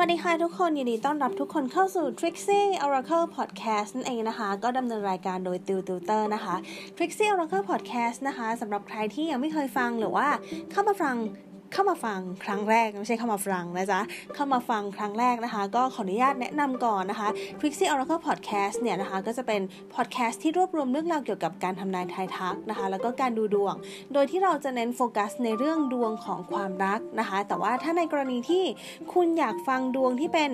วัสดีค่ะทุกคนยินดีต้อนรับทุกคนเข้าสู่ Trixie Oracle Podcast นั่นเองนะคะ ก็ดำเนินรายการโดยติวติวเตอร์นะคะ Trixie Oracle Podcast นะคะสำหรับใครที่ยังไม่เคยฟังหรือว่าเข้ามาฟัง เข้ามาฟังครั้งแรกไม่ใช่เข้ามาฟังนะจ๊ะเข้ามาฟังครั้งแรกนะคะ ก็ขออนุญาตแนะนำก่อนนะคะ Trixie Oracle Podcast เนี่ยนะคะก็จะเป็น podcast ที่รวบรวมเรื่องราวเกี่ยวกับการทำนายทายทักนะคะ แล้วก็การดูดวง โดยที่เราจะเน้นโฟกัสในเรื่องดวงของความรักนะคะ แต่ว่าถ้าในกรณีที่คุณอยากฟังดวงที่เป็น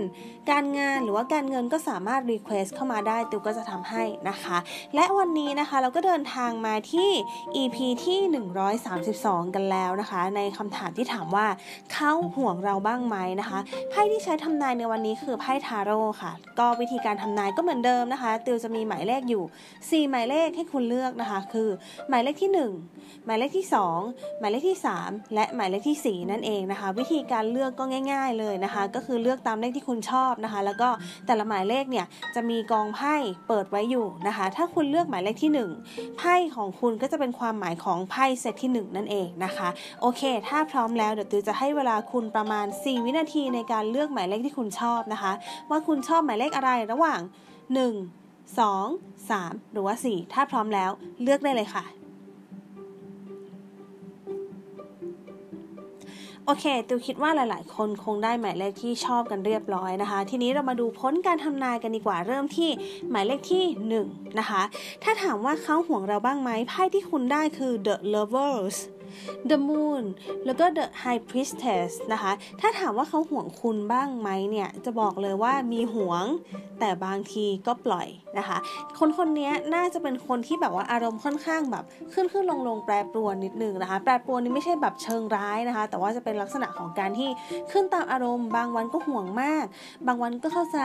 การงานหรือว่าการเงินก็สามารถ request เข้ามาได้ติวก็จะทำให้นะคะ และวันนี้นะคะเราก็เดินทางมาที่ EP ที่ 132 กันแล้วนะคะ ในคำถามที่ถามว่าเขาห่วงเราบ้างไหมนะคะไพ่ที่ใช้ทำนายในวันนี้คือไพ่ทาโร่ค่ะ ก็วิธีการทำนายก็เหมือนเดิมนะคะติวจะมีหมายเลขอยู่ 4 หมายเลขให้คุณเลือกนะคะ คือ หมายเลขที่ 1 หมายเลขที่ 2 หมายเลขที่ 3 และหมายเลขที่ 4 นั่นเองนะคะ วิธีการเลือกก็ง่าย ๆเลยนะคะ ก็คือเลือกตามเลขที่คุณชอบนะคะ แล้วก็แต่ละหมายเลขเนี่ยจะมีกองไพ่เปิดไว้อยู่นะคะ ถ้าคุณเลือกหมายเลขที่ 1ไพ่ของคุณก็จะเป็นความหมายของไพ่เซตที่ 1 นั่นเองนะคะโอเค ถ้าพร้อมแล้วเดี๋ยวติวจะให้เวลาคุณประมาณ 4 วินาทีในการเลือกหมายเลขที่คุณชอบนะคะ ว่าคุณชอบหมายเลขอะไรระหว่าง 1 2 3 หรือว่า 4 ถ้าพร้อมแล้วเลือกได้เลยค่ะโอเคติวคิดว่าหลาย ๆ คนคงได้หมายเลขที่ชอบกันเรียบร้อยนะคะ ทีนี้เรามาดูพ้นการทำนายกันดีกว่าเริ่มที่หมายเลขที่1นะคะ ถ้าถามว่าเขาห่วงเราบ้างไหมไพ่ที่คุณได้คือ the lovers The Moon แล้วก็ The High Priestess นะคะ ถ้าถามว่าเขาห่วงคุณบ้างไหมเนี่ย จะบอกเลยว่ามีห่วง แต่บางทีก็ปล่อยนะคะ คนคนนี้น่าจะเป็นคนที่แบบว่าอารมณ์ค่อนข้างแบบขึ้นขึ้นลงลงแปรปรวนนิดนึงนะคะ แปรปรวนนี่ไม่ใช่แบบเชิงร้ายนะคะ แต่ว่าจะเป็นลักษณะของการที่ขึ้นตามอารมณ์ บางวันก็ห่วงมาก บางวันก็เข้าใจ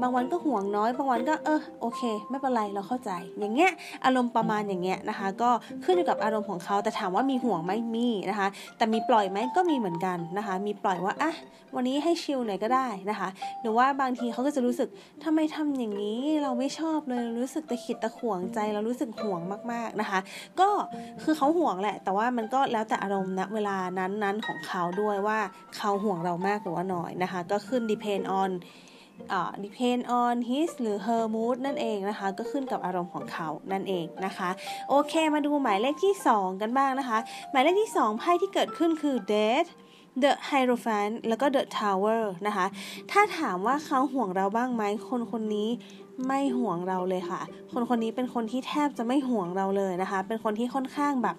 บางวันก็ห่วงน้อย บางวันก็เออโอเค ไม่เป็นไรเราเข้าใจ อย่างเงี้ยอารมณ์ประมาณอย่างเงี้ยนะคะ ก็ขึ้นอยู่กับอารมณ์ของเขาแต่ถามว่ามีห่วงไหมมีนะคะ แต่มีปล่อยไหมก็มีเหมือนกันนะคะ มีปล่อยว่าอะวันนี้ให้ชิลหน่อยก็ได้นะคะ หรือว่าบางทีเขาก็จะรู้สึกทำไมทำอย่างนี้เราไม่ชอบเลยรู้สึกตะขิดตะขวงใจ เรารู้สึกห่วงมากๆนะคะ ก็คือเขาห่วงแหละ แต่ว่ามันก็แล้วแต่อารมณ์ณเวลานั้นๆของเขาด้วยว่าเขาห่วงเรามากหรือว่าน้อยนะคะ ก็ขึ้น depend on อ่า depend on his หรือ her mood นั่นเองนะคะ ก็ขึ้นกับอารมณ์ของเขานั่นเองนะคะ โอเคมาดูหมายเลขที่ 2 กันบ้างนะคะ หมายเลขที่ 2 ไพ่ที่เกิดขึ้นคือ death The Hierophant แล้วก็ The Tower นะคะ ถ้าถามว่าเขาห่วงเราบ้างไหม คนคนนี้ไม่ห่วงเราเลยค่ะ คนคนนี้เป็นคนที่แทบจะไม่ห่วงเราเลยนะคะ เป็นคนที่ค่อนข้างแบบ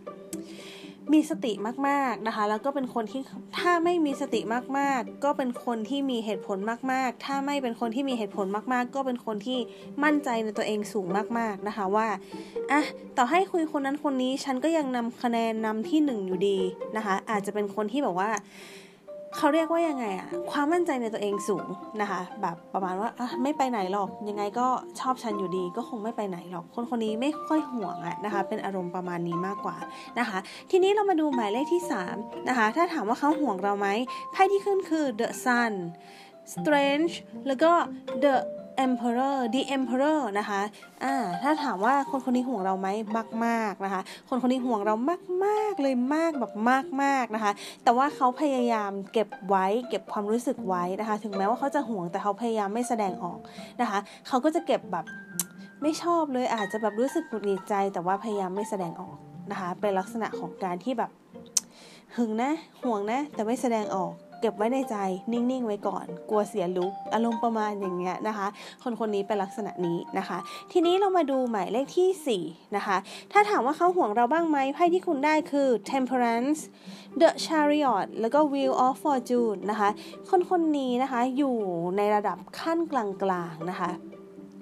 มีสติมากๆนะคะ แล้วก็เป็นคนที่ถ้าไม่มีสติมากๆ ก็เป็นคนที่มีเหตุผลมากๆ ถ้าไม่เป็นคนที่มีเหตุผลมากๆ ก็เป็นคนที่มั่นใจในตัวเองสูงมากๆนะคะว่าอะต่อให้คุยคนนั้นคนนี้ฉันก็ยังนำคะแนนนำที่หนึ่งอยู่ดีนะคะ อาจจะเป็นคนที่แบบว่า เขาเรียกว่ายังไงอะความมั่นใจในตัวเองสูงนะคะ แบบประมาณว่าอะไม่ไปไหนหรอก ยังไงก็ชอบฉันอยู่ดี ก็คงไม่ไปไหนหรอก คนคนนี้ไม่ค่อยห่วงอะนะคะ เป็นอารมณ์ประมาณนี้มากกว่านะคะ ทีนี้เรามาดูหมายเลขที่3นะคะ ถ้าถามว่าเขาห่วงเราไหมไพ่ที่ขึ้นคือ the sun strange แล้วก็ the emperor the emperor นะคะอ่าถ้าถามว่าคนคนนี้ห่วงเราไหมมากๆนะคะ คนคนนี้ห่วงเรามากๆเลยมากแบบมากๆนะคะ แต่ว่าเขาพยายามเก็บไว้ เก็บความรู้สึกไว้นะคะ ถึงแม้ว่าเขาจะห่วงแต่เขาพยายามไม่แสดงออกนะคะ เขาก็จะเก็บแบบไม่ชอบเลยอาจจะแบบรู้สึกหงุดหงิดใจ แต่ว่าพยายามไม่แสดงออกนะคะ เป็นลักษณะของการที่แบบหึงนะ ห่วงนะ แต่ไม่แสดงออก เก็บไว้ในใจนิ่งๆไว้ก่อน กลัวเสียลุกอารมณ์ประมาณอย่างเงี้ยนะคะ คนคนนี้เป็นลักษณะนี้นะคะ ทีนี้เรามาดูหมายเลขที่4นะคะถ้าถามว่าเขาห่วงเราบ้างไหมไพ่ที่คุณได้คือ temperance the chariot แล้วก็ wheel of fortune นะคะ คนคนนี้นะคะอยู่ในระดับขั้นกลางๆนะคะ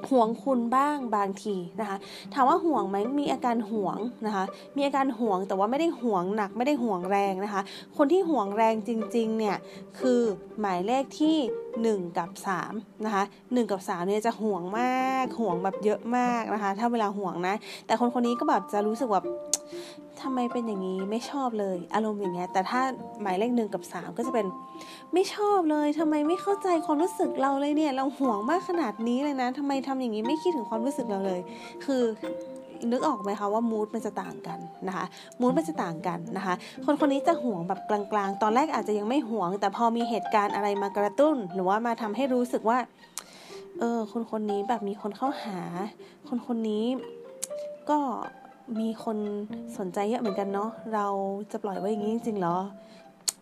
ห่วงคุณบ้างบางทีนะคะ ถามว่าห่วงไหมมีอาการห่วงนะคะ มีอาการห่วงแต่ว่าไม่ได้ห่วงหนักไม่ได้ห่วงแรงนะคะ คนที่ห่วงแรงจริงๆเนี่ยคือหมายเลขที่1 กับ3นะคะ1กับ3เนี่ยจะห่วงมากห่วงแบบเยอะมากนะคะ ถ้าเวลาห่วงนะ แต่คนคนนี้ก็แบบจะรู้สึกแบบทำไมเป็นอย่างนี้ไม่ชอบเลยอารมณ์อย่างเงี้ยแต่ถ้าหมายเลขหนึ่งกับสามก็จะเป็นไม่ชอบเลยทำไมไม่เข้าใจความรู้สึกเราเลยเนี่ย เราห่วงมากขนาดนี้เลยนะทำไมทำอย่างนี้ไม่คิดถึงความรู้สึกเราเลย คือ นึกออกไหมคะว่ามูดมันจะต่างกันนะคะมูดมันจะต่างกันนะคะ คนคนนี้จะห่วงแบบกลางๆ ตอนแรกอาจจะยังไม่ห่วง แต่พอมีเหตุการณ์อะไรมากระตุ้น หรือว่ามาทำให้รู้สึกว่าเออคนคนนี้แบบมีคนเข้าหา คนคนนี้ก็มีคนสนใจเยอะเหมือนกันเนาะเราจะปล่อยไว้อย่างนี้จริงๆเหรอ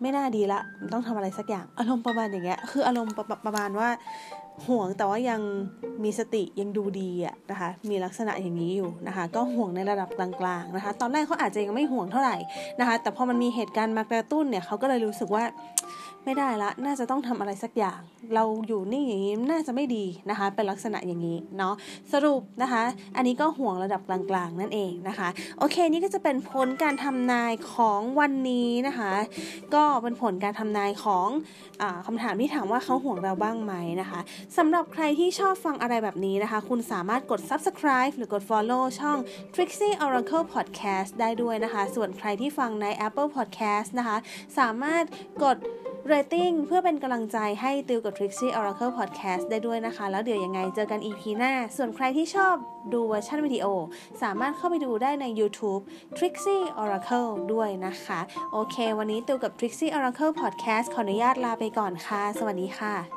ไม่น่าดีละต้องทำอะไรสักอย่าง อารมณ์ประมาณอย่างเงี้ยคืออารมณ์ประประมาณว่า ห่วงแต่ว่ายังมีสติยังดูดีอะนะคะมีลักษณะอย่างนี้อยู่นะคะ ก็ห่วงในระดับกลางๆนะคะ ตอนแรกเขาอาจจะยังไม่ห่วงเท่าไหร่นะคะ แต่พอมันมีเหตุการณ์มากระตุ้นเนี่ยเขาก็เลยรู้สึกว่าไม่ได้ละ น่าจะต้องทำอะไรสักอย่าง เราอยู่นี่อย่างนี้น่าจะไม่ดีนะคะ เป็นลักษณะอย่างนี้เนาะสรุปนะคะ อันนี้ก็ห่วงระดับกลางๆนั่นเองนะคะ โอเคนี่ก็จะเป็นผลการทำนายของวันนี้นะคะ ก็เป็นผลการทำนายของอคำถามที่ถามว่าเขาห่วงเราบ้างไหมนะคะสำหรับใครที่ชอบฟังอะไรแบบนี้นะคะ คุณสามารถกด subscribe หรือกด follow ช่อง Trixie Oracle Podcast ได้ด้วยนะคะ ส่วนใครที่ฟังใน Apple Podcast นะคะ สามารถกด rating เพื่อเป็นกำลังใจให้ติวกับ Trixie Oracle Podcast ได้ด้วยนะคะ แล้วเดี๋ยวยังไงเจอกัน EP หน้า ส่วนใครที่ชอบดูเวอร์ชันวิดีโอ สามารถเข้าไปดูได้ใน YouTube Trixie Oracle ด้วยนะคะ โอเค วันนี้ติวกับ Trixie Oracle Podcast ขออนุญาตลาไปก่อนค่ะ สวัสดีค่ะ